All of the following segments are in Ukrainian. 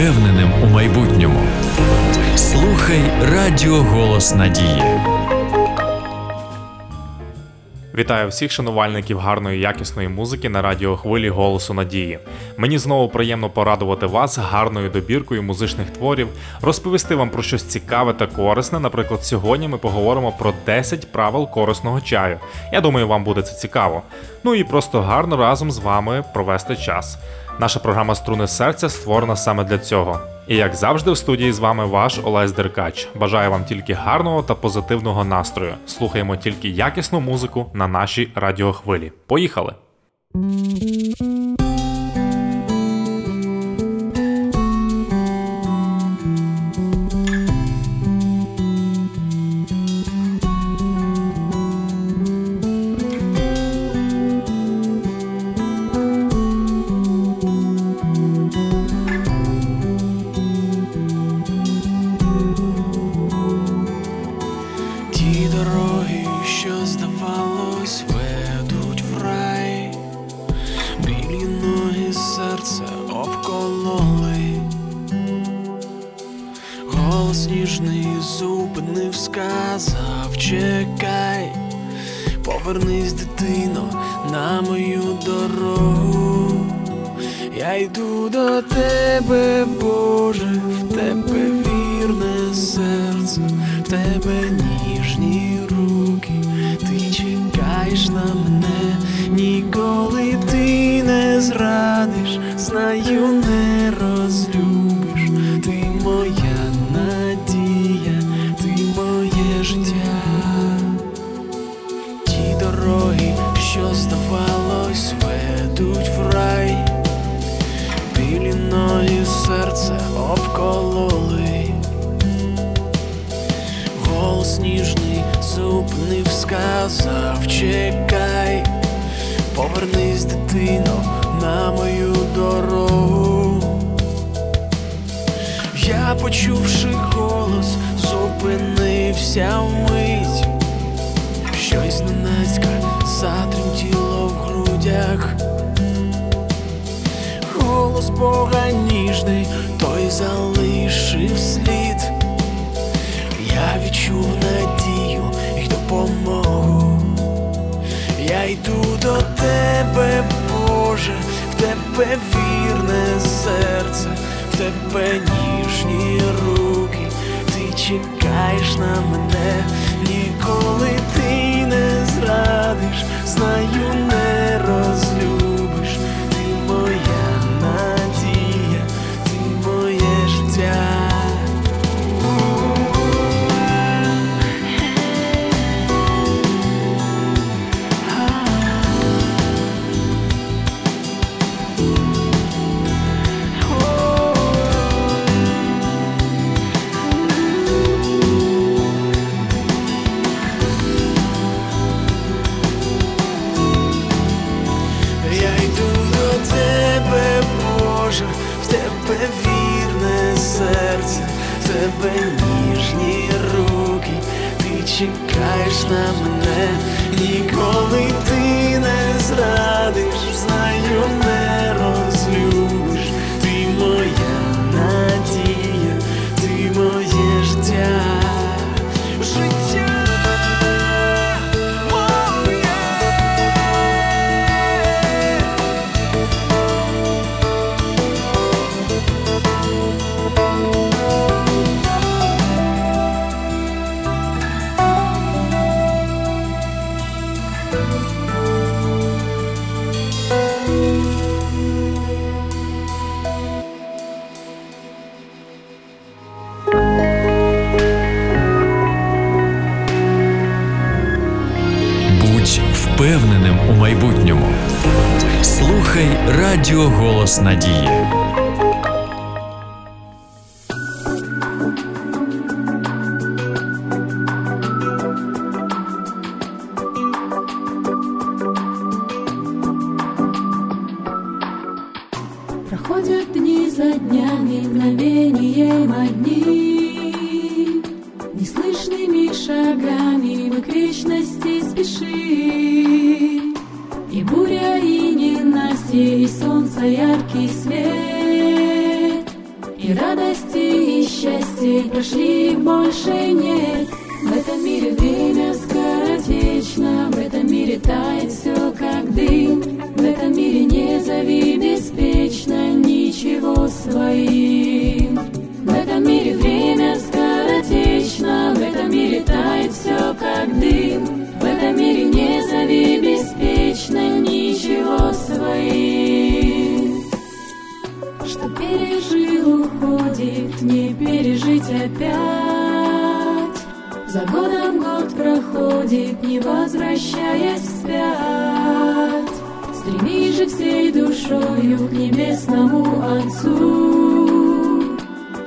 впевненим у майбутньому. Слухай Радіо Голос Надії. Вітаю всіх шанувальників гарної якісної музики на радіохвилі Голосу Надії. Мені знову приємно порадувати вас гарною добіркою музичних творів, розповісти вам про щось цікаве та корисне. Наприклад, сьогодні ми поговоримо про 10 правил корисного чаю. Я думаю, вам буде це цікаво. Ну і просто гарно разом з вами провести час. Наша програма Струни серця створена саме для цього. І як завжди, в студії з вами ваш Олесь Деркач. Бажаю вам тільки гарного та позитивного настрою. Слухаємо тільки якісну музику на нашій радіохвилі. Поїхали! Ноги серце обкололи, голос ніжний зупинив, сказав, чекай, повернись, дитино, на мою дорогу. Я, почувши голос, зупинився вмить. Щось зненацька затремтіло в грудях. Голос Бога ніжний, той залишив слід. Я відчув надію і допомогу. Я йду до тебе, Боже, в тебе вірне серце, в тебе ніжні руки, ти чекаєш на мене, ніколи ти не зрадиш, знаю, не розлюбиш, Голос Надії. В этом мире тает все, как дым. В этом мире не зови беспечно Ничего своим. В этом мире время скоротечно В этом мире тает все, как дым. В этом мире не зови беспечно Ничего своим. Что пережил, уходит, не пережить опять. За годом год проходит, не возвращаясь вспять. Стремись же всей душою к небесному Отцу,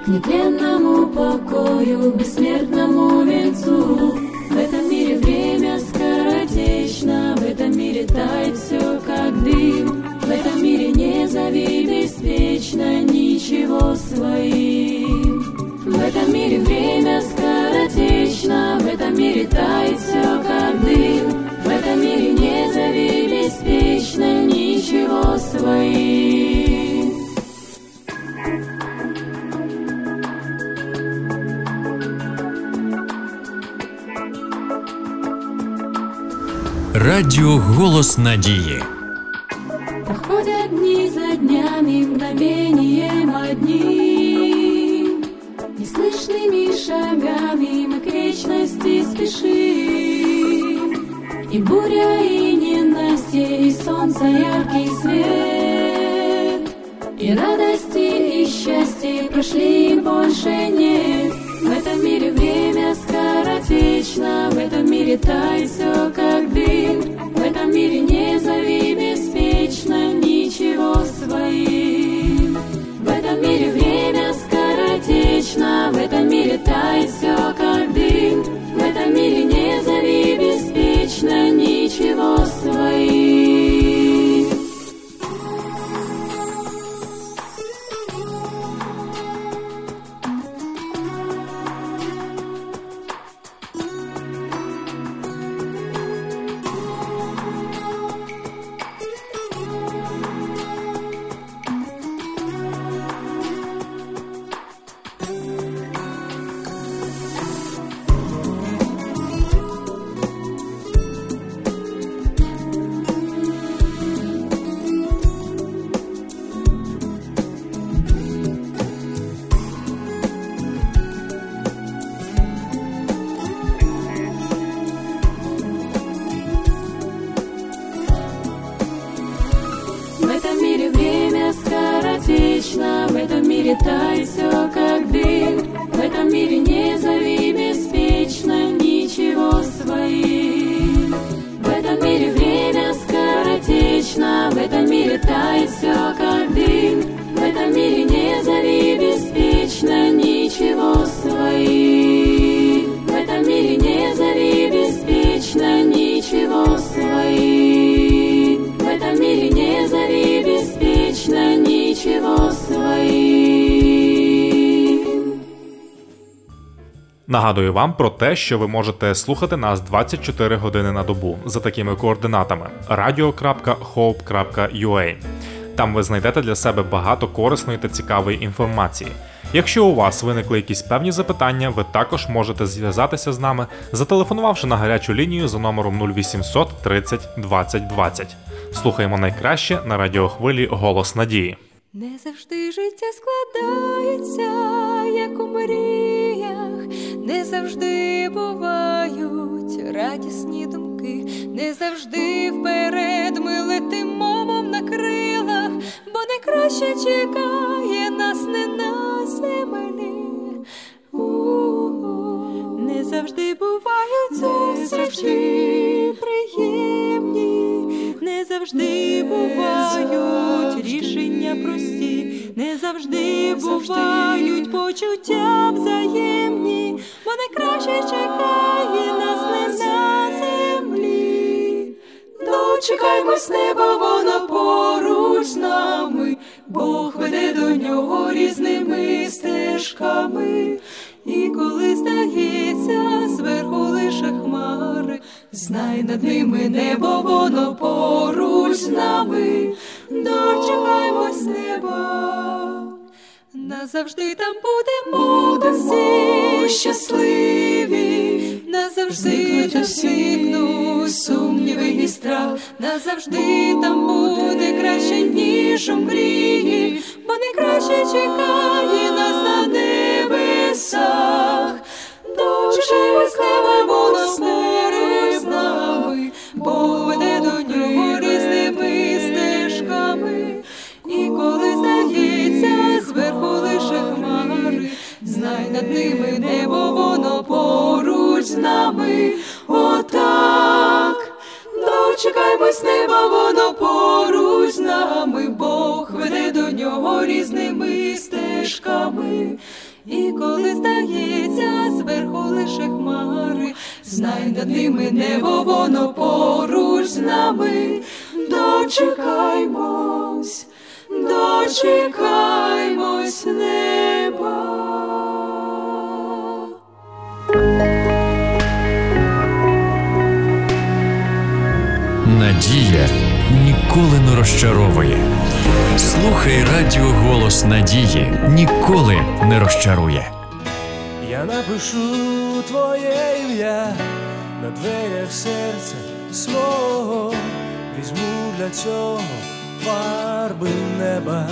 к нетленному покою, бессмертному венцу. В этом мире время скоротечно, в этом мире тает все, как дым. В этом мире не зови беспечно ничего своим. В этом мире время скоротечно, в этом мире тает все, как дым. В этом мире не зови беспечно ничего своим. Радіо Голос Надії. буря, и ненастье, и солнце яркий свет. И радости, и счастье прошли, их больше нет. В этом мире время скоротечно, в этом мире тает все, Нагадую вам про те, що ви можете слухати нас 24 години на добу за такими координатами radio.hope.ua. Там ви знайдете для себе багато корисної та цікавої інформації. Якщо у вас виникли якісь певні запитання, ви також можете зв'язатися з нами, зателефонувавши на гарячу лінію за номером 0800 30 20 20. Слухаємо найкраще на радіохвилі Голос Надії. Не завжди життя складається, як у мріях, не завжди бувають радісні думки, не завжди вперед ми летимо, мов на крилах, бо найкраще чекає нас не на землі. У-у-у. Не завжди бувають зустрічі прості, не завжди бувають почуття взаємні, бо найкраще чекає нас не на землі. Дочекаймось неба, воно поруч з нами, Бог веде до нього різними стежками. І коли здається зверху лише хмари, знай над ними небо, воно поруч з нами, неба. На Назавжди там будемо всі щасливі, назавжди зникнуть сумніви і страх, назавжди там буде краще, ніж у мрії, бо найкраще чекає нас на небесах. Слава Бога поруч з нами, бо ними небо воно поруч з нами. Отак, дочекаймось неба, воно поруч з нами, Бог веде до нього різними стежками. І коли здається зверху лише хмари, знай над ними небо воно поруч з нами. Дочекаймось, дочекаймось неба. Надія ніколи не розчаровує. Слухай радіо голос надії ніколи не розчарує. Я напишу твоє ім'я на дверях серця свого, візьму для цього фарби неба.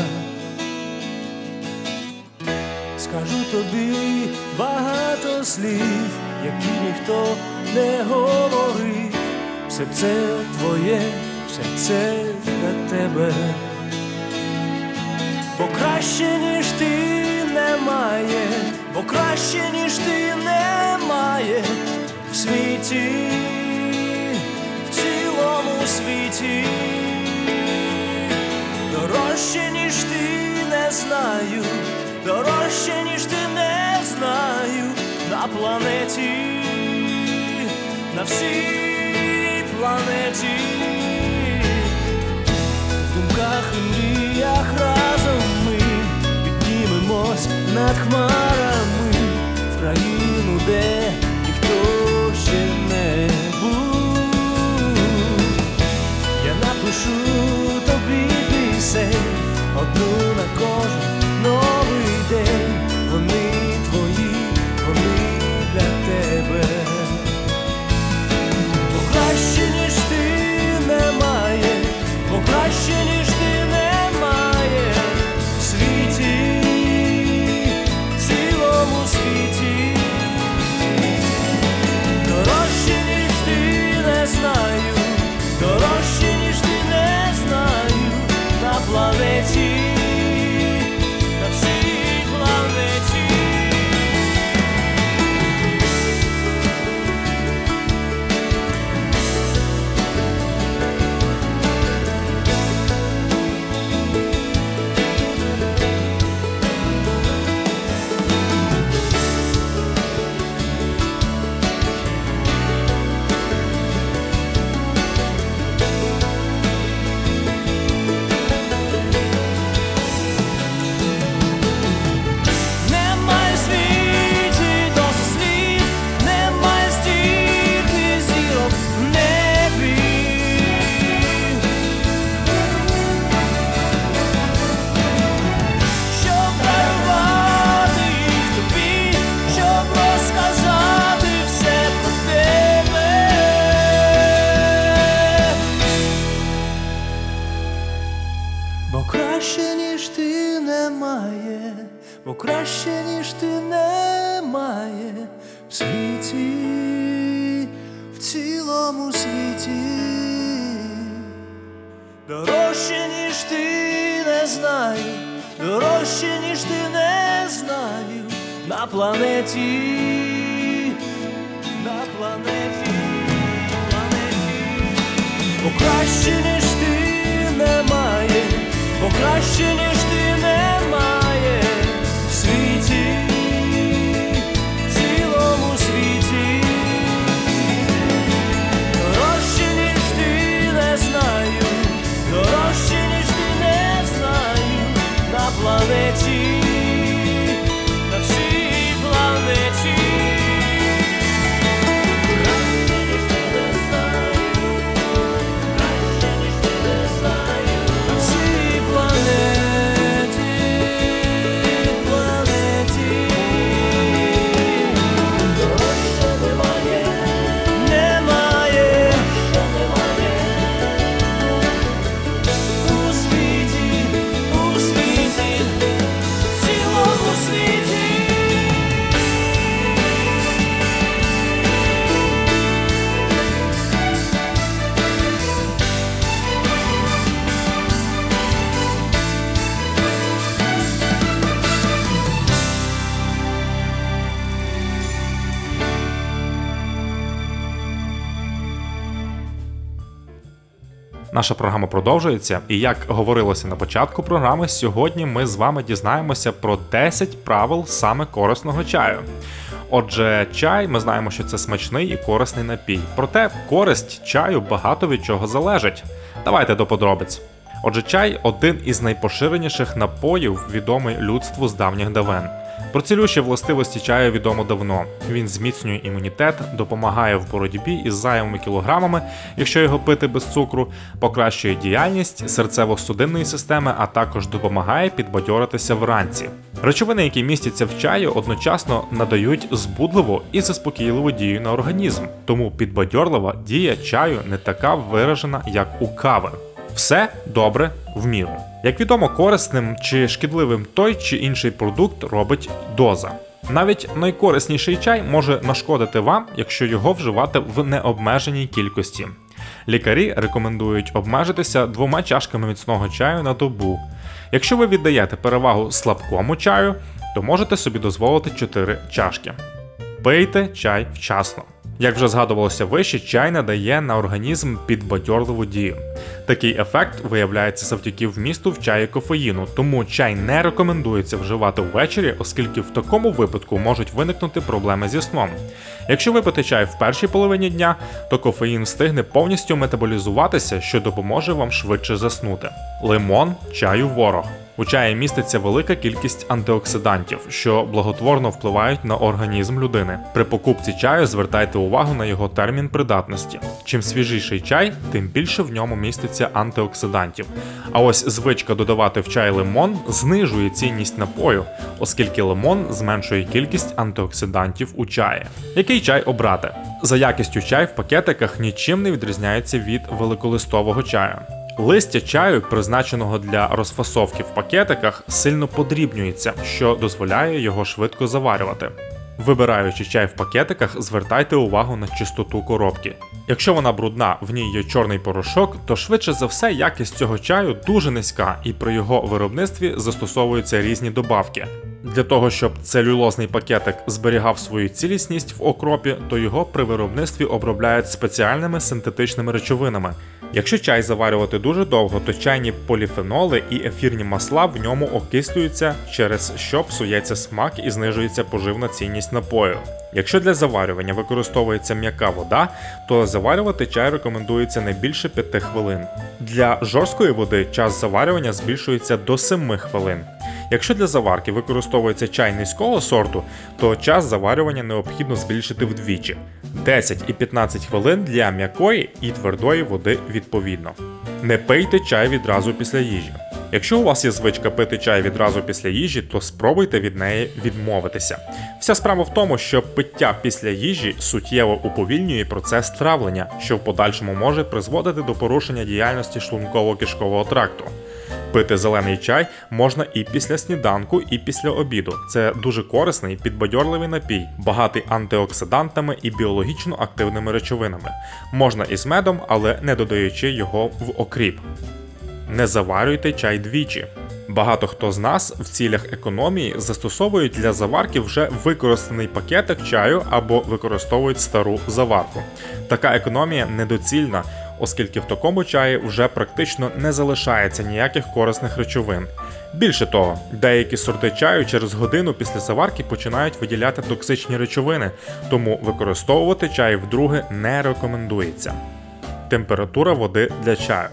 Скажу тобі багато слів, які ніхто не говорив. Все це твоє, все це для тебе. Бо краще, ніж ти немає, бо краще, ніж ти немає в світі, в цілому світі, дорожче, ніж ти не знаю, дорожче, ніж ти не знаю на планеті, на всій планеті. В думках і мріях разом ми піднімемось над хмарами в країну, де Наша програма продовжується, і як говорилося на початку програми, сьогодні ми з вами дізнаємося про 10 правил саме корисного чаю. Отже, чай, ми знаємо, що це смачний і корисний напій. Проте користь чаю багато від чого залежить. Давайте до подробиць. Отже, чай один із найпоширеніших напоїв, відомий людству з давніх давен. Про цілющі властивості чаю відомо давно. Він зміцнює імунітет, допомагає в боротьбі із зайвими кілограмами, якщо його пити без цукру, покращує діяльність серцево-судинної системи, а також допомагає підбадьоритися вранці. Речовини, які містяться в чаї, одночасно надають збудливу і заспокійливу дію на організм, тому підбадьорлива дія чаю не така виражена, як у кави. Все добре в міру. Як відомо, корисним чи шкідливим той чи інший продукт робить доза. Навіть найкорисніший чай може нашкодити вам, якщо його вживати в необмеженій кількості. Лікарі рекомендують обмежитися двома чашками міцного чаю на добу. Якщо ви віддаєте перевагу слабкому чаю, то можете собі дозволити 4 чашки. Пийте чай вчасно. Як вже згадувалося вище, чай надає на організм підбадьорливу дію. Такий ефект виявляється завдяки вмісту в чаї кофеїну, тому чай не рекомендується вживати ввечері, оскільки в такому випадку можуть виникнути проблеми зі сном. Якщо випити чай в першій половині дня, то кофеїн встигне повністю метаболізуватися, що допоможе вам швидше заснути. Лимон чаю ворог. У чаї міститься велика кількість антиоксидантів, що благотворно впливають на організм людини. При покупці чаю звертайте увагу на його термін придатності. Чим свіжіший чай, тим більше в ньому міститься антиоксидантів. А ось звичка додавати в чай лимон знижує цінність напою, оскільки лимон зменшує кількість антиоксидантів у чаї. Який чай обрати? За якістю чай в пакетиках нічим не відрізняється від великолистового чаю. Листя чаю, призначеного для розфасовки в пакетиках, сильно подрібнюється, що дозволяє його швидко заварювати. Вибираючи чай в пакетиках, звертайте увагу на чистоту коробки. Якщо вона брудна, в ній є чорний порошок, то швидше за все якість цього чаю дуже низька, і при його виробництві застосовуються різні добавки. Для того, щоб целюлозний пакетик зберігав свою цілісність в окропі, то його при виробництві обробляють спеціальними синтетичними речовинами. Якщо чай заварювати дуже довго, то чайні поліфеноли і ефірні масла в ньому окислюються, через що псується смак і знижується поживна цінність напою. Якщо для заварювання використовується м'яка вода, то заварювати чай рекомендується не більше 5 хвилин. Для жорсткої води час заварювання збільшується до 7 хвилин. Якщо для заварки використовується чай низького сорту, то час заварювання необхідно збільшити вдвічі 10 і 15 хвилин для м'якої і твердої води відповідно. Не пийте чай відразу після їжі. Якщо у вас є звичка пити чай відразу після їжі, то спробуйте від неї відмовитися. Вся справа в тому, що пиття після їжі суттєво уповільнює процес травлення, що в подальшому може призводити до порушення діяльності шлунково-кишкового тракту. Пити зелений чай можна і після сніданку, і після обіду. Це дуже корисний підбадьорливий напій, багатий антиоксидантами і біологічно активними речовинами. Можна із медом, але не додаючи його в окріп. Не заварюйте чай двічі. Багато хто з нас в цілях економії застосовують для заварки вже використаний пакетик чаю або використовують стару заварку. Така економія недоцільна, оскільки в такому чаї вже практично не залишається ніяких корисних речовин. Більше того, деякі сорти чаю через годину після заварки починають виділяти токсичні речовини, тому використовувати чай вдруге не рекомендується. Температура води для чаю.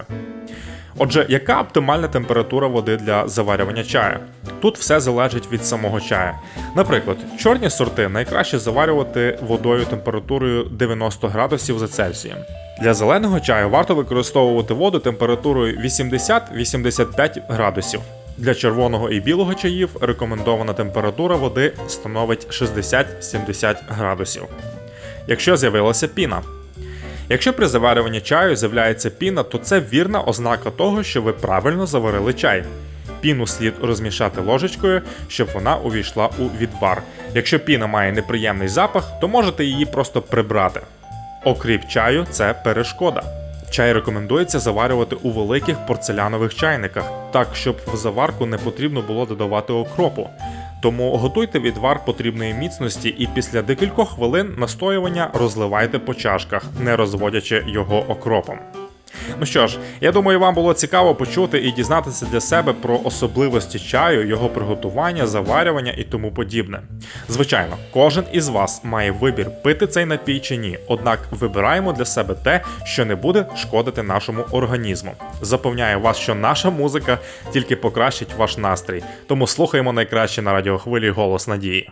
Отже, яка оптимальна температура води для заварювання чаю? Тут все залежить від самого чаю. Наприклад, чорні сорти найкраще заварювати водою температурою 90 градусів за Цельсієм. Для зеленого чаю варто використовувати воду температурою 80-85 градусів. Для червоного і білого чаїв рекомендована температура води становить 60-70 градусів. Якщо з'явилася піна, Якщо при заварюванні чаю з'являється піна, то це вірна ознака того, що ви правильно заварили чай. Піну слід розмішати ложечкою, щоб вона увійшла у відвар. Якщо піна має неприємний запах, то можете її просто прибрати. Окріп чаю це перешкода. Чай рекомендується заварювати у великих порцелянових чайниках, так щоб в заварку не потрібно було додавати окропу. Тому готуйте відвар потрібної міцності і після декількох хвилин настоювання розливайте по чашках, не розводячи його окропом. Ну що ж, я думаю, вам було цікаво почути і дізнатися для себе про особливості чаю, його приготування, заварювання і тому подібне. Звичайно, кожен із вас має вибір пити цей напій чи ні, однак вибираємо для себе те, що не буде шкодити нашому організму. Запевняю вас, що наша музика тільки покращить ваш настрій, тому слухаємо найкраще на радіохвилі голос надії.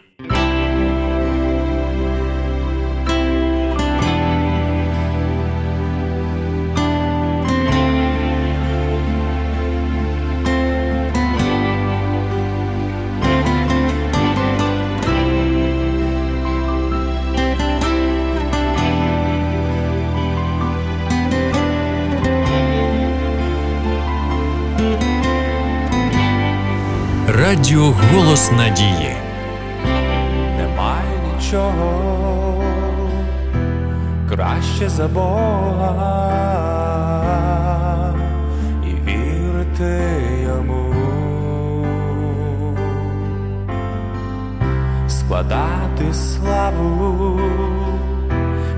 Радіо Голос Надії. Немає нічого краще за Бога. І вірити йому, складати славу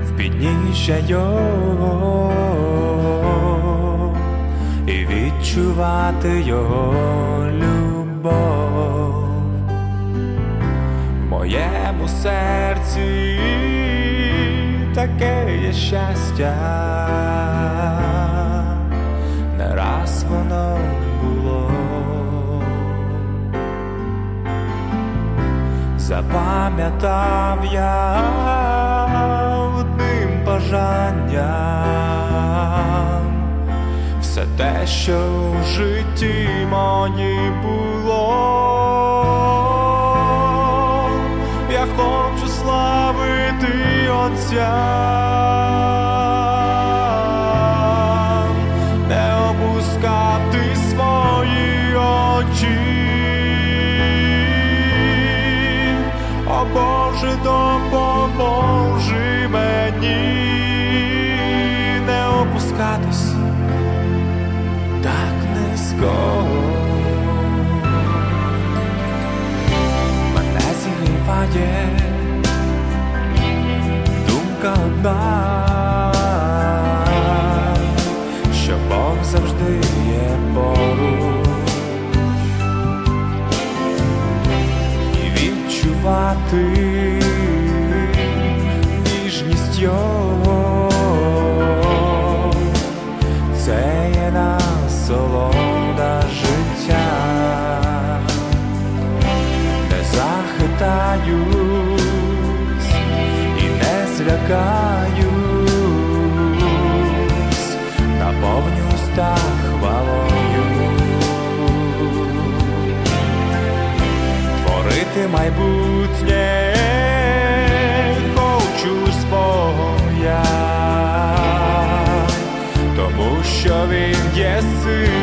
в підніжжя Його. І відчувати Його любов моєму серці. Таке є щастя, не раз воно було, запам'ятав я одним бажанням. Все те, що в житті мені було. Отця, не опускати свої очі. О Боже, допоможи мені не опускатись так низько. Мене зігріває думка що Бог завжди є поруч. І відчувати не злякаюсь, наповнюсь та хвалою, творити майбутнє, хочу тому що він є сила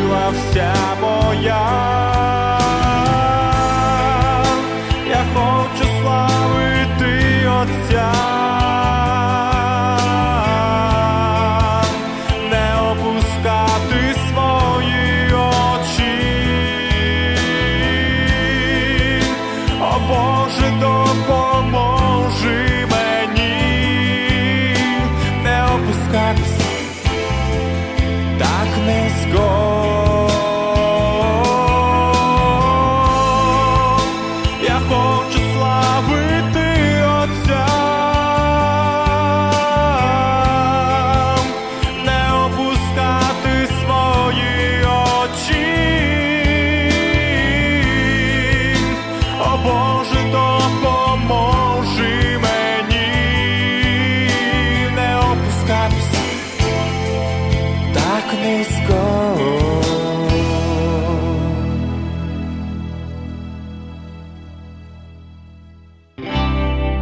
низько.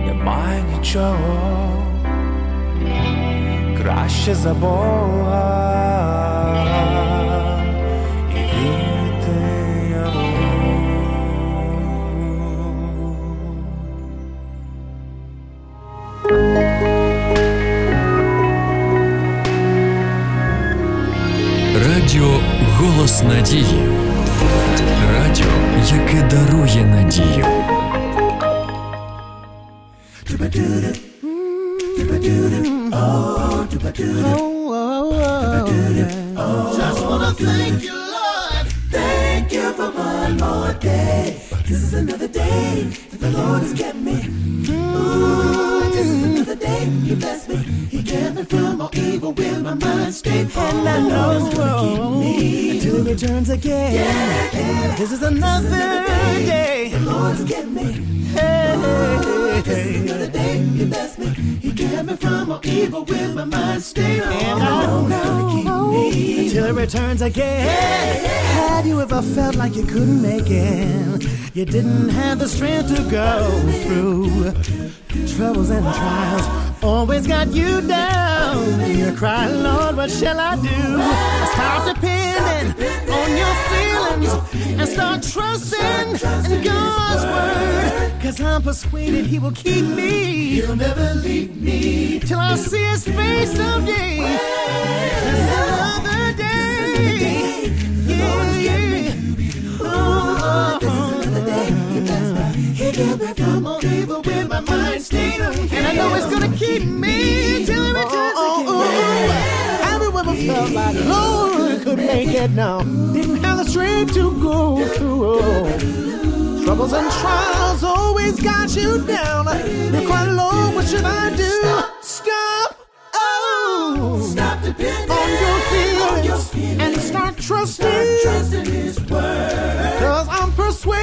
Немає нічого краще за Бога Голос Надії. Радіо, яке дарує надію. Oh, oh, oh. This is another day that the Lord has kept me. Ooh, this is another day He blessed me. He kept me from all evil with my mind stayed. And I know He's gonna keep me Until it returns again. Yeah, yeah. This is another day. The Lord's kept me. Hey, This is another day He blessed me. He kept me from all evil with my mind stayed on. And I know He's gonna keep me. Until it returns again. Have you ever felt like you couldn't make it? You didn't have the strength to go through. Troubles and trials always got you down. You cry, Lord, what shall I do? Stop depending on your feelings and start trusting in God's word. Cause I'm persuaded He will keep me. He'll never leave me. till I see his face someday. Another day. Yeah, yeah. Oh, oh, oh. He kept me from all evil with my mind stayed on Him. and I know it's gonna keep me till he returns again. Oh, oh, oh, have you ever felt like Lord could make it now? Didn't have the strength to go through. Troubles and trials always got you down. You cry, Lord, what should I do?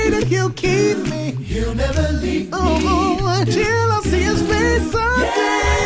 Persuaded he'll keep me. He'll never leave me. Oh, until I see his face someday. Yes,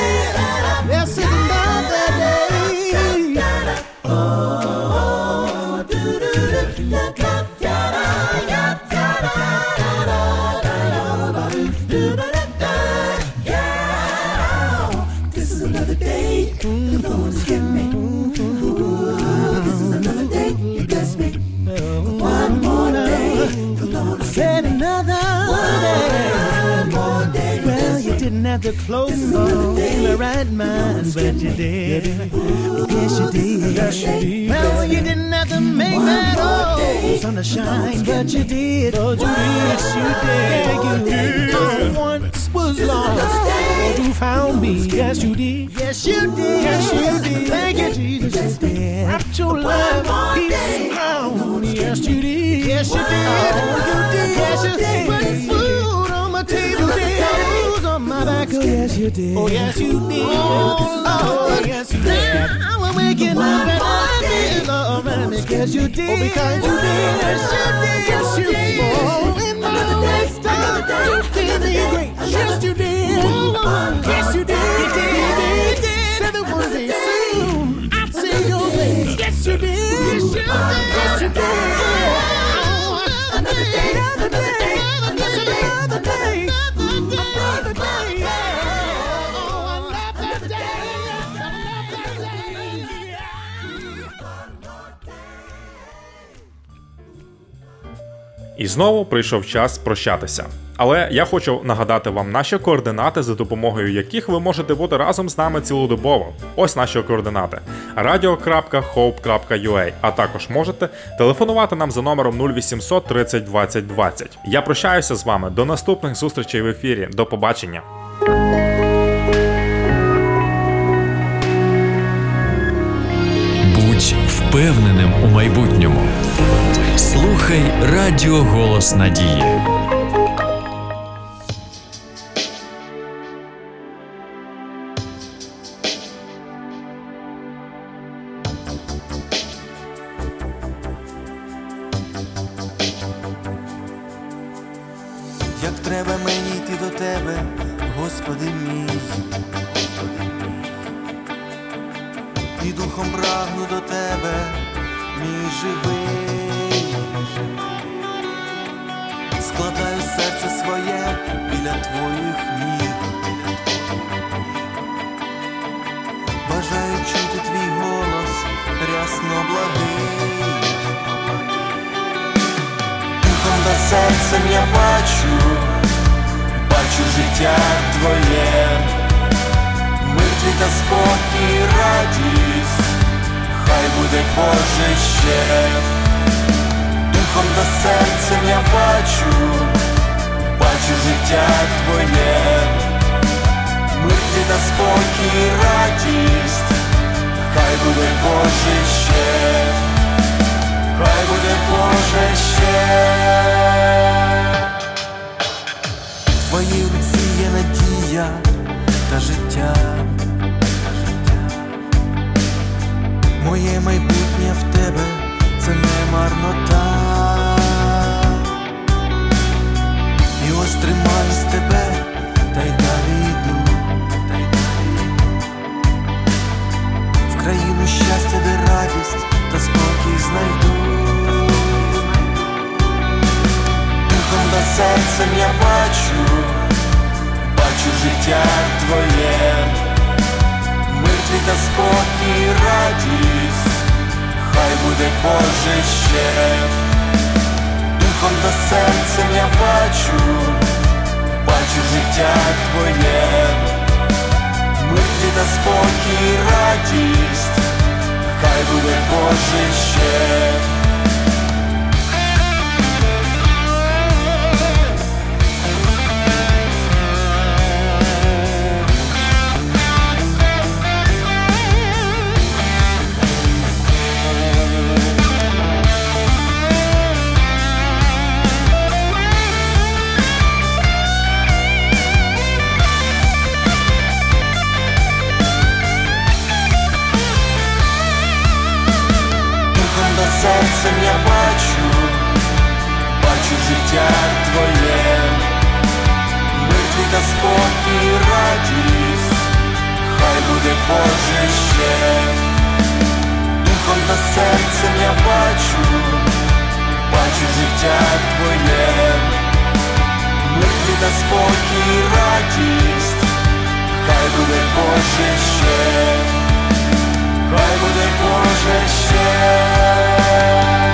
you didn't the in the right mind, but you did. Yes, you did. Yes, you did. Well, you didn't have to make that old sun to shine, but you did. Oh, you did. Yes, you did. You did. I once was lost, but you found me. Yes, you did. Yes, you did. Yes, you did. Thank you, Jesus. Yes, you did. Wrapped your love, peace around. Yes, you did. Yes, you did. Oh, you did. Yes, you did. On my back. Oh, yes, you did. Oh, yes, you did. Oh, Lord, yes, you did. Now I'm waking up and I did, Lord, because you did. Oh, because you did. Yes, you did. Yes, you did. Oh, waste time, you did me great. Yes, you did. Yes, you did. You did. You did. Said one day soon I'd see your face. Yes, you did. Yes, you did. Yes, you did. Oh, Another day. Another day. Another day. Another day. Another day. І знову прийшов час прощатися. Але я хочу нагадати вам наші координати, за допомогою яких ви можете бути разом з нами цілодобово. Ось наші координати: radio.hope.ua, а також можете телефонувати нам за номером 0800 30 20 20. Я прощаюся з вами до наступних зустрічей в ефірі. До побачення. Впевненим у майбутньому. Слухай Радіо Голос Надії. Бажаю чути твій голос, рясно благий. Духом та серцем я бачу, бачу життя твоє, миртві та спокій, радість, хай буде Боже ще, духом та серцем я бачу, бачу життя твоє, та спокій, радість, хай буде Боже ще, хай буде Боже ще. В твоїй руці є надія та життя. Моє майбутнє в тебе це не марнота. І ось тримаюсь тебе, та й далі Щастя, де радість та спокій знайду. Духом та серцем я бачу, бачу життя твоє, миртві та спокій, радість, хай буде Боже ще. Духом та серцем я бачу, бачу життя твоє, миртві та спокій, радість, хай буде Боже ще. Життя твоє, миртві та спокій, радість, хай буде Боже ще. Духом та серцем я бачу, бачу життя твоє, миртві та спокій, радість, хай буде Боже ще. Хай буде Боже ще.